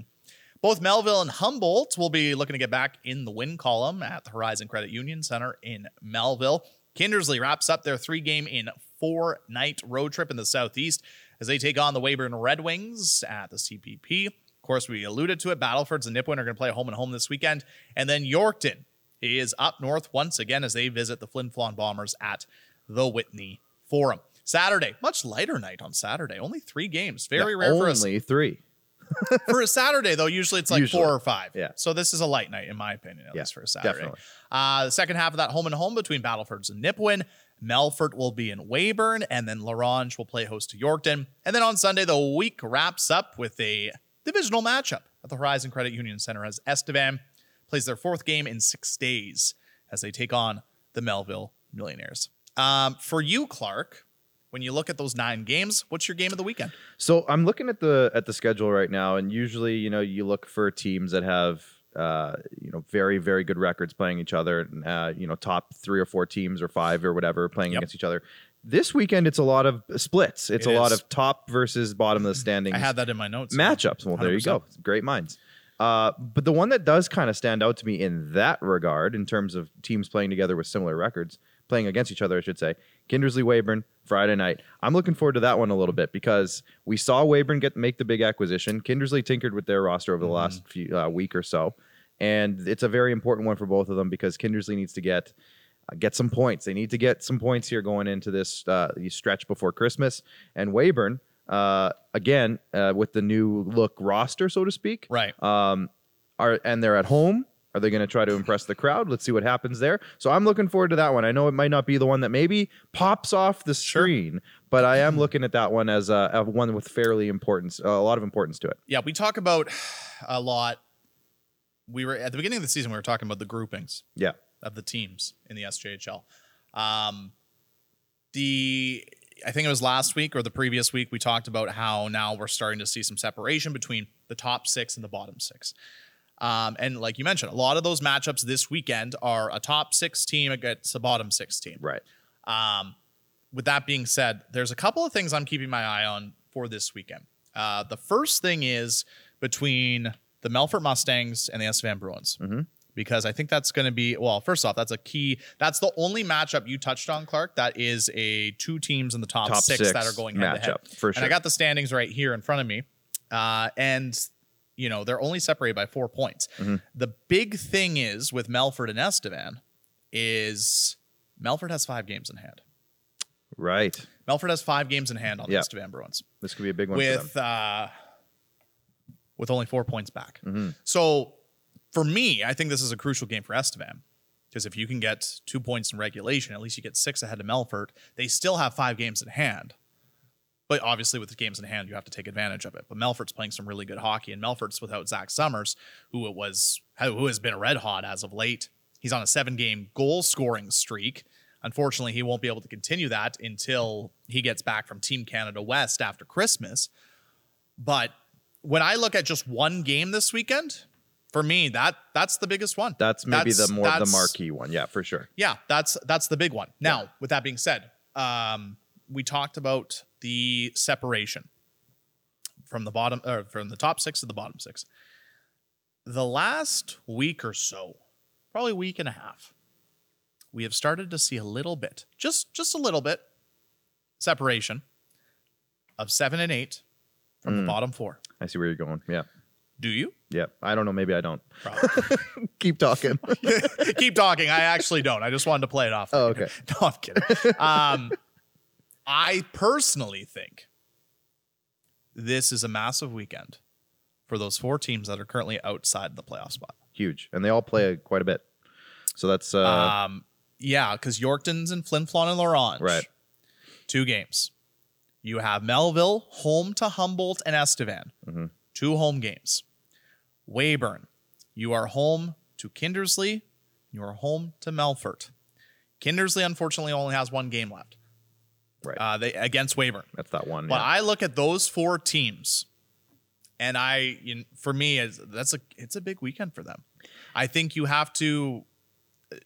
Both Melville and Humboldt will be looking to get back in the win column at the Horizon Credit Union Center in Melville. Kindersley wraps up their three game in four night road trip in the Southeast as they take on the Weyburn Red Wings at the CPP. Of course, we alluded to it. Battlefords and Nipawin are going to play home and home this weekend. And then Yorkton is up north once again as they visit the Flin Flon Bombers at the Whitney Forum. Saturday, much lighter night on Saturday. Only three games. Very Yeah, rare for a only three. *laughs* for a Saturday, though, usually it's like Usually. four or five. Yeah. So this is a light night, in my opinion, at Yeah, least for a Saturday. definitely. Uh, the second half of that home and home between Battlefords and Nipawin. Melfort will be in Weyburn, and then La Ronge will play host to Yorkton. And then on Sunday, the week wraps up with a divisional matchup at the Horizon Credit Union Center as Estevan plays their fourth game in six days as they take on the Melville Millionaires. Um, for you, Clark, when you look at those nine games, what's your game of the weekend? So I'm looking at the at the schedule right now, and usually, you know, you look for teams that have uh, you know very very good records playing each other. and, Uh, you know, top three or four teams or five or whatever playing Yep. against each other. This weekend, it's a lot of splits. It's It a lot of top versus bottom of the *laughs* standings I had that in my notes. matchups. Well, there you go. Great minds. Uh, but the one that does kind of stand out to me in that regard, in terms of teams playing together with similar records, playing against each other, I should say, Kindersley Weyburn Friday night. I'm looking forward to that one a little bit because we saw Weyburn get make the big acquisition. Kindersley tinkered with their roster over the last few uh, week or so, and it's a very important one for both of them because Kindersley needs to get uh, get some points. They need to get some points here going into this uh, stretch before Christmas. And Weyburn, uh, again, uh, with the new look roster, so to speak, Right. um, are and they're at home. Are they going to try to impress the crowd? Let's see what happens there. So I'm looking forward to that one. I know it might not be the one that maybe pops off the screen, But I am looking at that one as a, a one with fairly importance, a lot of importance to it. Yeah, we talk about a lot. We were at the beginning of the season. We were talking about the groupings Yeah. of the teams in the SJHL. Um, the I think it was last week or the previous week we talked about how now we're starting to see some separation between the top six and the bottom six. Um, and like you mentioned, a lot of those matchups this weekend are a top six team against a bottom six team. Right. Um, with that being said, there's a couple of things I'm keeping my eye on for this weekend. Uh, the first thing is between the Melfort Mustangs and the Estevan Bruins. Mhm. Because I think that's going to be, well, first off, that's a key. That's the only matchup you touched on, Clark. That is a two teams in the top, Top six, six that are going head to head. for sure. And I got the standings right here in front of me. Uh, and, you know, they're only separated by four points. Mhm. The big thing is with Melfort and Estevan is Melfort has five games in hand. right. Melfort has five games in hand on the Yeah. Estevan Bruins This could be a big one for them. with uh, with only four points back. Mhm. So for me, I think this is a crucial game for Estevan because if you can get two points in regulation, at least you get six ahead of Melfort. They still have five games in hand. But obviously, with the games in hand, you have to take advantage of it. But Melfort's playing some really good hockey, and Melfort's without Zach Summers, who it was who has been red hot as of late. He's on a seven-game goal scoring streak. Unfortunately, he won't be able to continue that until he gets back from Team Canada West after Christmas. But when I look at just one game this weekend, for me, that that's the biggest one. That's maybe That's- the more the marquee one. Yeah, for sure. yeah, that's that's the big one. Now, with that being said, um, we talked about the separation from the bottom or from the top six to the bottom six. The last week or so, probably a week and a half, we have started to see a little bit, just just a little bit, separation of seven and eight from the Mm. bottom four. I see where you're going. Yeah. Do you? Yeah. I don't know. Maybe I don't. *laughs* Keep talking. *laughs* Keep talking. I actually don't. I just wanted to play it off. Oh, okay. *laughs* No, I'm kidding. Um, I personally think this is a massive weekend for those four teams that are currently outside the playoff spot. Huge. And they all play quite a bit. So that's uh um, yeah, because Yorkton's and Flin Flon and La Ronge. Right. Two games. You have Melville home to Humboldt and Estevan. Mhm. Two home games. Weyburn, you are home to Kindersley. You are home to Melfort. Kindersley, unfortunately, only has one game left. Right. Uh, they against Weyburn. that's that one. But yeah. I look at those four teams, and I, you know, for me, it's, that's a it's a big weekend for them. I think you have to.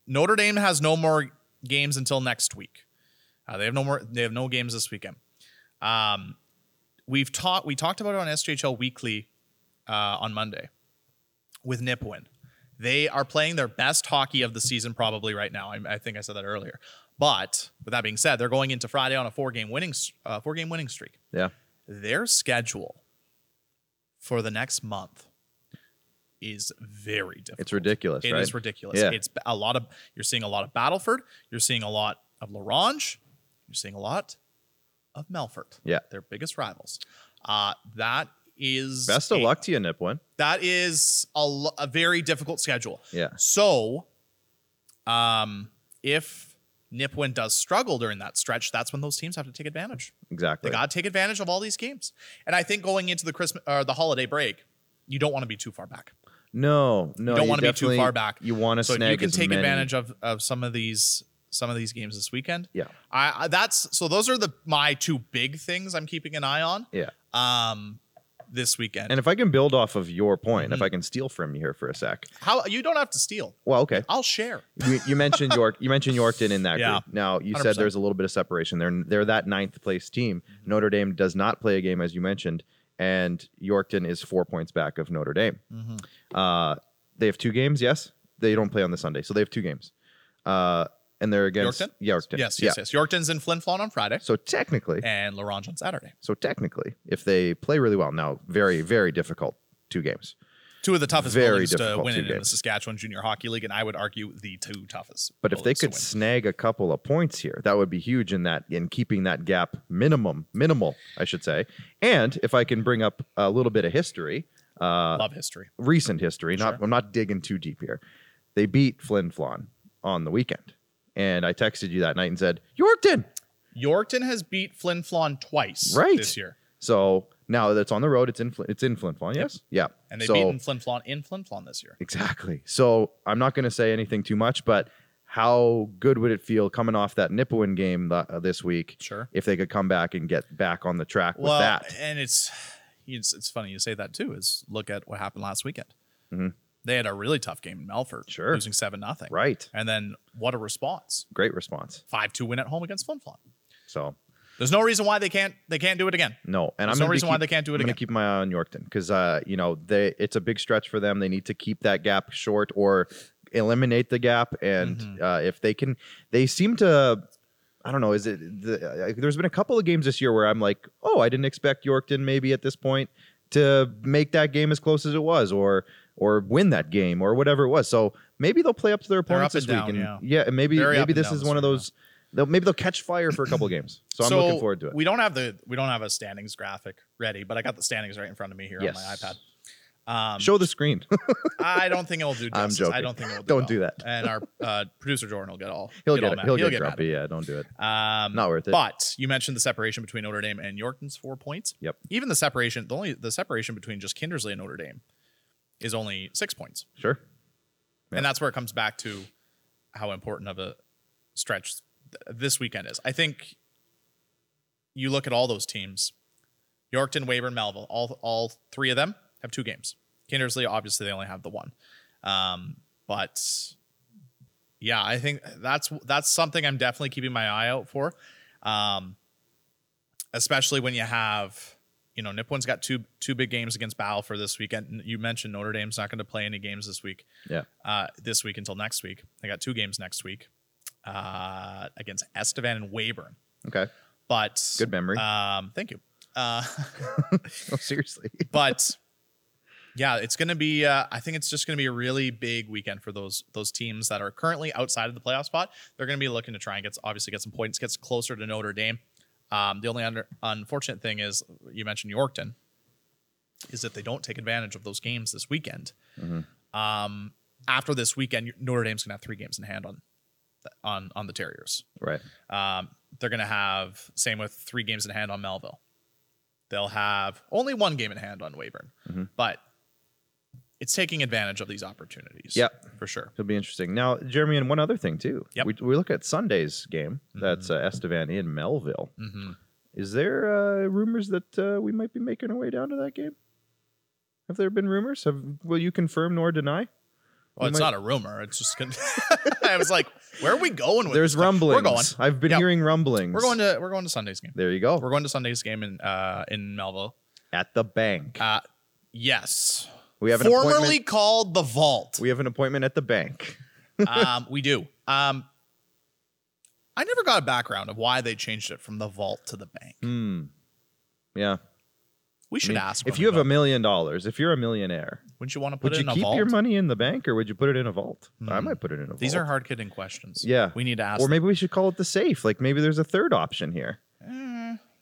Notre Dame has no more games until next week. Uh, they have no more. They have no games this weekend. Um, we've talked. We talked about it on SJHL Weekly uh, on Monday with Nipawin. They are playing their best hockey of the season probably right now. I, I think I said that earlier. But with that being said, they're going into Friday on a four game winning uh, four game winning streak. yeah. Their schedule for the next month is very difficult. It's ridiculous, It right? is ridiculous. Yeah. It's a lot of you're seeing a lot of Battleford. You're seeing a lot of La Ronge. You're seeing a lot of Melfort. Yeah. their biggest rivals. Uh, that is Best of a- luck to you, Nipawin. That is a, a very difficult schedule. Yeah. So, um, if Nipawin does struggle during that stretch, that's when those teams have to take advantage. Exactly. They got to take advantage of all these games. And I think going into the Christmas or the holiday break, you don't want to be too far back. no, no. You don't want to be too far back. You want to So you can take many- advantage of of some of these some of these games this weekend. Yeah. I, I that's so those are the my two big things I'm keeping an eye on Yeah. um this weekend. And if I can build off of your point, Mhm. if I can steal from you here for a sec. How you don't have to steal. Well, okay. I'll share. you, you mentioned York. You mentioned Yorkton in that Yeah. group. Now you 100%. said there's a little bit of separation. They're they're that ninth place team. Mm-hmm. Notre Dame does not play a game as you mentioned, and Yorkton is four points back of Notre Dame. Mm-hmm. Uh, they have two games. Yes, they don't play on the Sunday, so they have two games. Uh, and they're against Yorkton? Yorkton. Yes, Yeah. yes, yes. Yorkton's in Flin Flon on Friday So technically, and La Ronge on Saturday. so technically, if they play really well, now very very difficult two games. Two of the toughest Very buildings to win it in the. Saskatchewan Junior Hockey League, and I would argue the two toughest. But if they could snag a couple of points here, that would be huge in that in keeping that gap minimum, minimal, I should say. And if I can bring up a little bit of history, uh, love history. recent history, not Sure. I'm not digging too deep here. They beat Flin Flon on the weekend, and I texted you that night and said, "Yorkton, Yorkton has beat Flin Flon twice Right. this year. So now that's on the road. It's in it's in Flin Flon. Yes. Yeah. And they've so, beaten Flin Flon in Flin Flon this year. Exactly. So I'm not going to say anything too much, but how good would it feel coming off that Nipawin game th- uh, this week Sure. if they could come back and get back on the track with Well, that? and it's, it's it's funny you say that too. Is look at what happened last weekend. Mhm. They had a really tough game in Melfort, Sure. losing seven nothing. Right. And then what a response! Great response. Five two win at home against Flin Flon. So There's no reason why they can't they can't do it again. no, and There's I'm no reason why they can't do it I'm again. keep my eye on Yorkton because uh, you know they it's a big stretch for them. They need to keep that gap short or eliminate the gap. And Mhm. uh, if they can, they seem to. I don't know. Is it? The, uh, there's been a couple of games this year where I'm like, oh, I didn't expect Yorkton maybe at this point to make that game as close as it was, or or win that game, or whatever it was. So maybe they'll play up to their opponents this and week, down, and yeah, and maybe Very maybe this is one of those. They'll, maybe they'll catch fire for a couple of games. So I'm looking forward to it. We don't have the we don't have a standings graphic ready, but I got the standings right in front of me here Yes. on my iPad. Um, Show the screen. *laughs* I don't think it'll do I'm justice. I don't think it'll do Don't well. do that. And our uh, producer Jordan will get all he'll all get, it. mad. he'll get mad. grumpy. Yeah, don't do it. Um, Not worth it. But you mentioned the separation between Notre Dame and Yorkton's four points. Yep. Even the separation, the only the separation between just Kindersley and Notre Dame is only six points, Sure. Yeah. and that's where it comes back to how important of a stretch th- this weekend is. I think you look at all those teams, Yorkton, Weyburn, Melville, all all three of them have two games. Kindersley, obviously, they only have the one. Um, but yeah, I think that's that's something I'm definitely keeping my eye out for. Um, especially when you have, you know, Nipawin's got two two big games against Battlefords this weekend. You mentioned Notre Dame's not going to play any games this week. Yeah. Uh, this week until next week. They got two games next week uh, against Estevan and Weyburn. Okay. But Good memory. Um, thank you. Uh, *laughs* *laughs* oh, seriously. but *laughs* yeah, it's going to be. Uh, I think it's just going to be a really big weekend for those those teams that are currently outside of the playoff spot. They're going to be looking to try and get obviously get some points, gets closer to Notre Dame. Um, the only under, unfortunate thing is you mentioned Yorkton is that they don't take advantage of those games this weekend. Um, after this weekend, Notre Dame's going to have three games in hand on on on the Terriers. right. Um, they're going to have same with three games in hand on Melville. They'll have only one game in hand on Weyburn, Mhm. but it's taking advantage of these opportunities. Yep. for sure. It'll be interesting. Now, Jeremy, and one other thing too. Yep. We, we look at Sunday's game. That's uh, Estevan in Melville. hmm Is there uh, rumors that uh, we might be making our way down to that game? Have there been rumors? Have will you confirm nor deny? Well, We it's might- not a rumor. It's just gonna. *laughs* I was like, where are we going with There's rumblings. We're going. I've been Yep. hearing rumblings. We're going to. We're going to Sunday's game. There you go. We're going to Sunday's game in uh in Melville. at the bank. Uh, yes. We have an Formerly appointment. called the Vault. We have an appointment at the bank. *laughs* um, we do. Um, I never got a background of why they changed it from the Vault to the bank. Hmm. Yeah. We I should mean, ask. if you have a million dollars, if you're a millionaire, wouldn't you want to put would it you in a keep vault? your money in the bank or would you put it in a vault? I Hmm. might put it in a vault. These are hard hitting questions. Yeah. we need to ask. Or maybe we should call it the safe. Like maybe there's a third option here.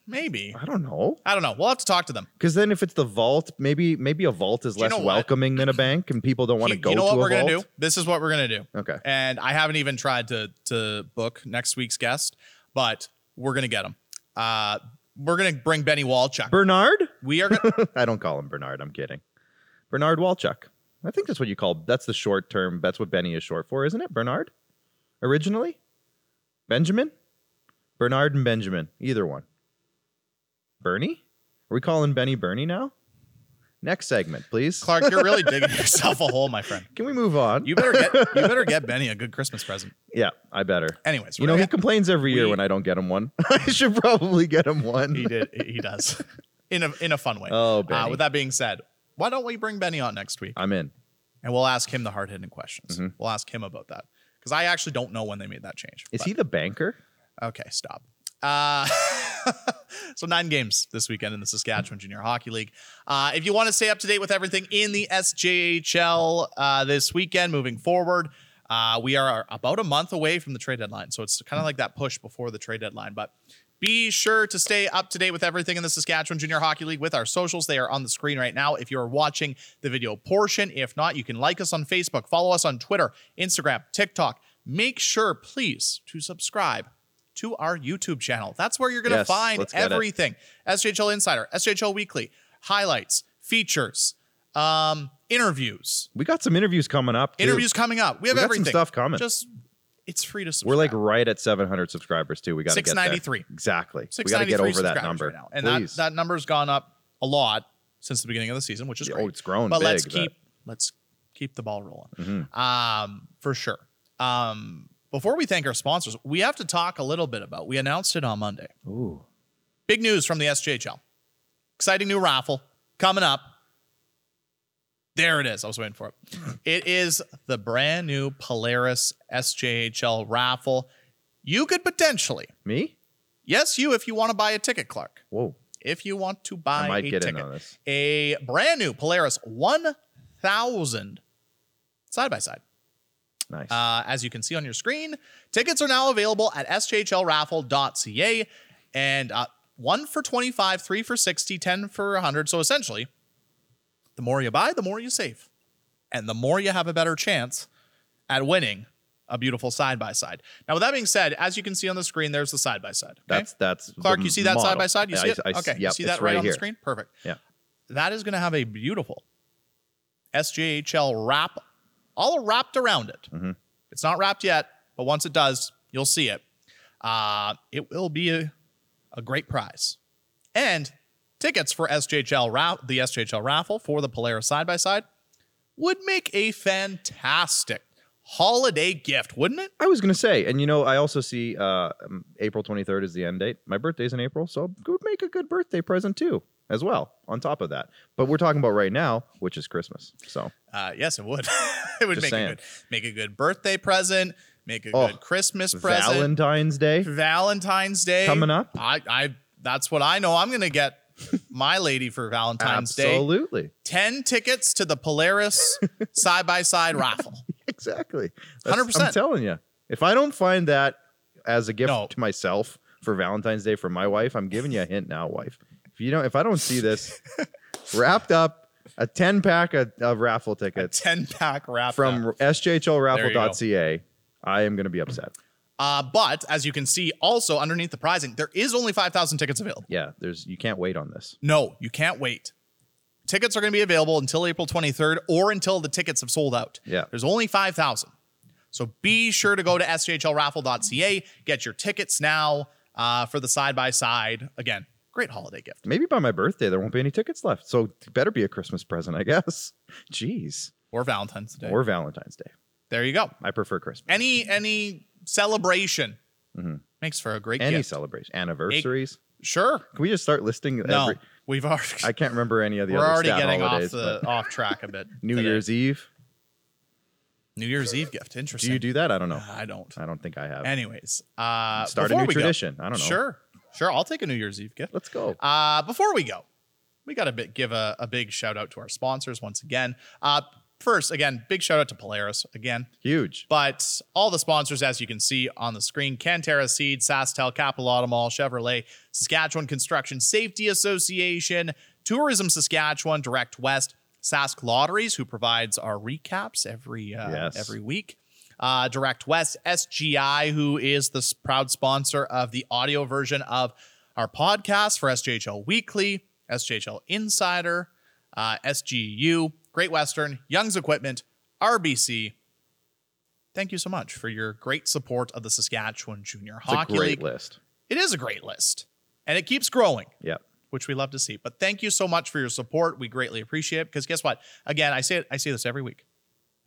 Maybe. I don't know. I don't know. We'll have to talk to them. Because then if it's the vault, maybe maybe a vault is less know what? welcoming than a bank, and people don't want to go you know to what we're vault. gonna do? This is what we're gonna do. Okay. And I haven't even tried to to book next week's guest, but we're gonna get him. Uh, we're gonna bring Benny Walchuk. Bernard? we are gonna. *laughs* I don't call him Bernard. I'm kidding. Bernard Walchuk. I think that's what you call. That's the short term. That's what Benny is short for, isn't it? Bernard. Originally, Benjamin, Bernard and Benjamin. Either one. Bernie. Are we calling Benny Bernie now? Next segment, please. Clark, you're really *laughs* digging yourself a hole, my friend. Can we move on? You better get you better get *laughs* Benny a good Christmas present. yeah, I better. Anyways, You know, he complains every year we- when I don't get him one. *laughs* I should probably get him one. He did. He does. In a in a fun way. Oh, Uh, with that being said, why don't we bring Benny on next week I'm in. and we'll ask him the hard hitting questions. Mhm. We'll ask him about that because I actually don't know when they made that change. Is But- he the banker? okay? Stop. Uh, *laughs* so nine games this weekend in the Saskatchewan Junior Hockey League. Uh, if you want to stay up to date with everything in the SJHL uh, this weekend, moving forward. Uh, we are about a month away from the trade deadline, so it's kind of like that push before the trade deadline. But be sure to stay up to date with everything in the Saskatchewan Junior Hockey League with our socials. They are on the screen right now if you're watching the video portion. If not, you can like us on Facebook, follow us on Twitter, Instagram, TikTok. Make sure, please, to subscribe to our YouTube channel. That's where you're going to Yes, find let's everything SJHL Insider, SJHL Weekly, highlights, features, um, interviews, We got some interviews coming up. too. interviews coming up. We have We got some everything. stuff coming. Just it's free to subscribe. We're like right at 700 subscribers too. We got to get there. 693. Exactly. We got to get over that number right now. And that, Please. that number's gone up a lot since the beginning of the season, which is Yeah, great. oh, it's grown But let's big, but- keep let's keep the ball rolling. Mhm. Um, for sure. Um, before we thank our sponsors, we have to talk a little bit about. We announced it on Monday. Ooh. Big news from the SJHL. Exciting new raffle coming up. There it is. I was waiting for it. *clears throat* It is the brand new Polaris SJHL raffle. You could potentially, Me? yes, you, if you want to buy a ticket, Clark. Whoa. If you want to buy I might a get ticket, in on this. a brand new Polaris 1000 side by side. Nice. Uh, as you can see on your screen, tickets are now available at sjhlraffle.ca and uh, one for 25, three for 60, 10 for 100. So essentially, the more you buy, the more you save. And the more you have a better chance at winning a beautiful side by side. Now, with that being said, as you can see on the screen, there's the side by side. that's that's Clark, you see that side by side? You see I- it? I okay, you see that right, on the screen? Perfect. Yeah. That is going to have a beautiful SJHL wrap, all wrapped around it. Mhm. It's not wrapped yet, but once it does, you'll see it. Uh, it will be a, a great prize. And tickets for SJHL ra- the SJHL raffle for the Polaris side by side would make a fantastic holiday gift, wouldn't it? I was gonna say, and you know, I also see uh, um, April 23rd is the end date. My birthday's in April, so it would make a good birthday present too, as well. On top of that, but we're talking about right now, which is Christmas. So Uh, yes, it would. *laughs* it would Just make saying. a good make a good birthday present, make a Oh, good Christmas present. Valentine's Day Valentine's Day coming up. I, I that's what I know. I'm gonna get my lady for Valentine's Day. Absolutely, Ten tickets to the Polaris side by side raffle. exactly. That's- 100%. I'm telling you, if I don't find that as a gift No. to myself for Valentine's Day for my wife, I'm giving you a hint now, wife. If you don't, if I don't see this *laughs* wrapped up, a 10 pack of, of raffle A tickets ten pack wrap from sjhlraffle.ca, I am going to be upset. Uh, but as you can see, also underneath the pricing, there is only five thousand tickets available. Yeah, there's you can't wait on this. No, you can't wait. Tickets are going to be available until April 23rd or until the tickets have sold out. Yeah. There's only 5,000. So be sure to go to sjhlraffle.ca, get your tickets now uh, for the side by side. Again, great holiday gift. Maybe by my birthday there won't be any tickets left. So it better be a Christmas present, I guess. *laughs* Jeez. Or Valentine's Day. Or Valentine's Day. there you go. I prefer Christmas. Any any celebration Mhm. makes for a great Any gift. celebration, anniversaries. Sure. Can we just start listing No, every we've already I can't remember any of the we're other already getting off the off track a bit. *laughs* New today. Year's Eve. New Year's Eve gift. Interesting. Do you do that? I don't know. *sighs* I don't. I don't think I have. Anyways, uh, Start a new we go- tradition. I don't know. Sure, sure. I'll take a New Year's Eve gift. Let's go. Uh, before we go, we got to give a, a big shout out to our sponsors once again. Uh, first, again, big shout out to Polaris again. Huge. But all the sponsors, as you can see on the screen, Canterra Seed, SaskTel, Capital Automall, Chevrolet, Saskatchewan Construction Safety Association, Tourism Saskatchewan, Direct West, Sask Lotteries, who provides our recaps every uh, Yes. every week. Uh, Direct West, SGI, who is the proud sponsor of the audio version of our podcast for SJHL Weekly, SJHL Insider, uh, SGU, Great Western, Young's Equipment, RBC, thank you so much for your great support of the Saskatchewan Junior It's a Hockey great League. list. It is a great list, and it keeps growing, Yeah. which we love to see. But thank you so much for your support. We greatly appreciate it. Because guess what? Again, I say it. I say this every week,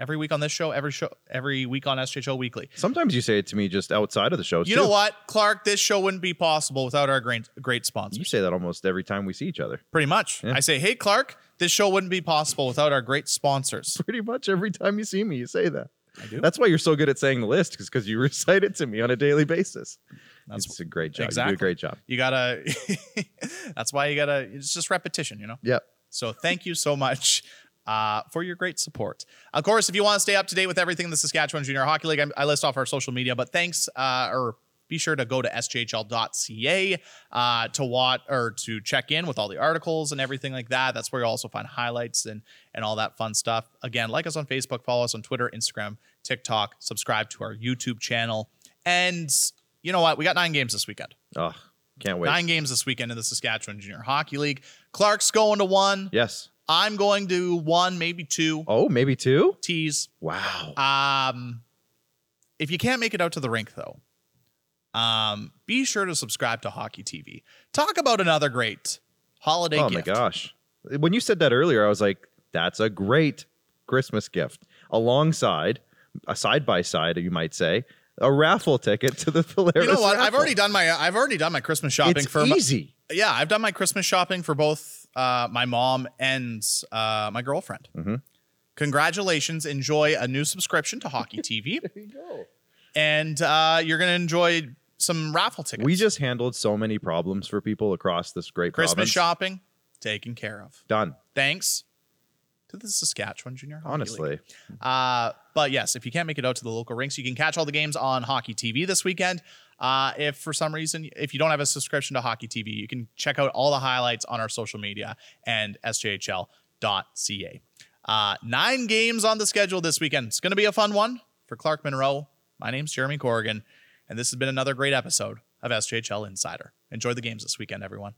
every week on this show, every show, every week on SJHL Weekly. Sometimes you say it to me just outside of the shows. You too. know what, Clark? This show wouldn't be possible without our great, great sponsors. You say that almost every time we see each other. Pretty much. Yeah. I say, hey, Clark, this show wouldn't be possible without our great sponsors. *laughs* Pretty much every time you see me, you say that. I do. That's why you're so good at saying the list, because you *laughs* recite it to me on a daily basis. That's it's a great job. Exactly. You do a great job. you gotta. *laughs* that's why you gotta. It's just repetition, you know. Yep. So thank you so much uh, for your great support. Of course, if you want to stay up to date with everything in the Saskatchewan Junior Hockey League, I, I list off our social media. But thanks, uh, or be sure to go to sjhl.ca uh, to watch or to check in with all the articles and everything like that. That's where you'll also find highlights and and all that fun stuff. Again, like us on Facebook, follow us on Twitter, Instagram, TikTok, subscribe to our YouTube channel, and you know what? We got nine games this weekend. Oh, can't wait. Nine games this weekend in the Saskatchewan Junior Hockey League. Clark's going to one. Yes. I'm going to one, maybe two. Oh, maybe two. Tees. Wow. Um, if you can't make it out to the rink though, um, be sure to subscribe to Hockey TV. Talk about another great holiday gift. oh gift. my gosh. When you said that earlier, I was like, that's a great Christmas gift. Alongside, a side by side, you might say, a raffle ticket to the Polaris. You know what? I've already done my I've already done my Christmas shopping It's for my- easy. Yeah, I've done my Christmas shopping for both uh, my mom and uh, my girlfriend. Mhm. Congratulations! Enjoy a new subscription to Hockey *laughs* TV, There you go. and uh, you're gonna enjoy some raffle tickets. We just handled so many problems for people across this great Christmas province. shopping taken care of. Done. Thanks to the Saskatchewan Junior Hockey League. Honestly. Uh, but yes, if you can't make it out to the local rinks, you can catch all the games on Hockey TV this weekend. Uh, if for some reason, if you don't have a subscription to Hockey TV, you can check out all the highlights on our social media and sjhl.ca. Uh, nine games on the schedule this weekend. It's going to be a fun one for Clark Monroe. My name's Jeremy Corrigan, and this has been another great episode of SJHL Insider. Enjoy the games this weekend, everyone.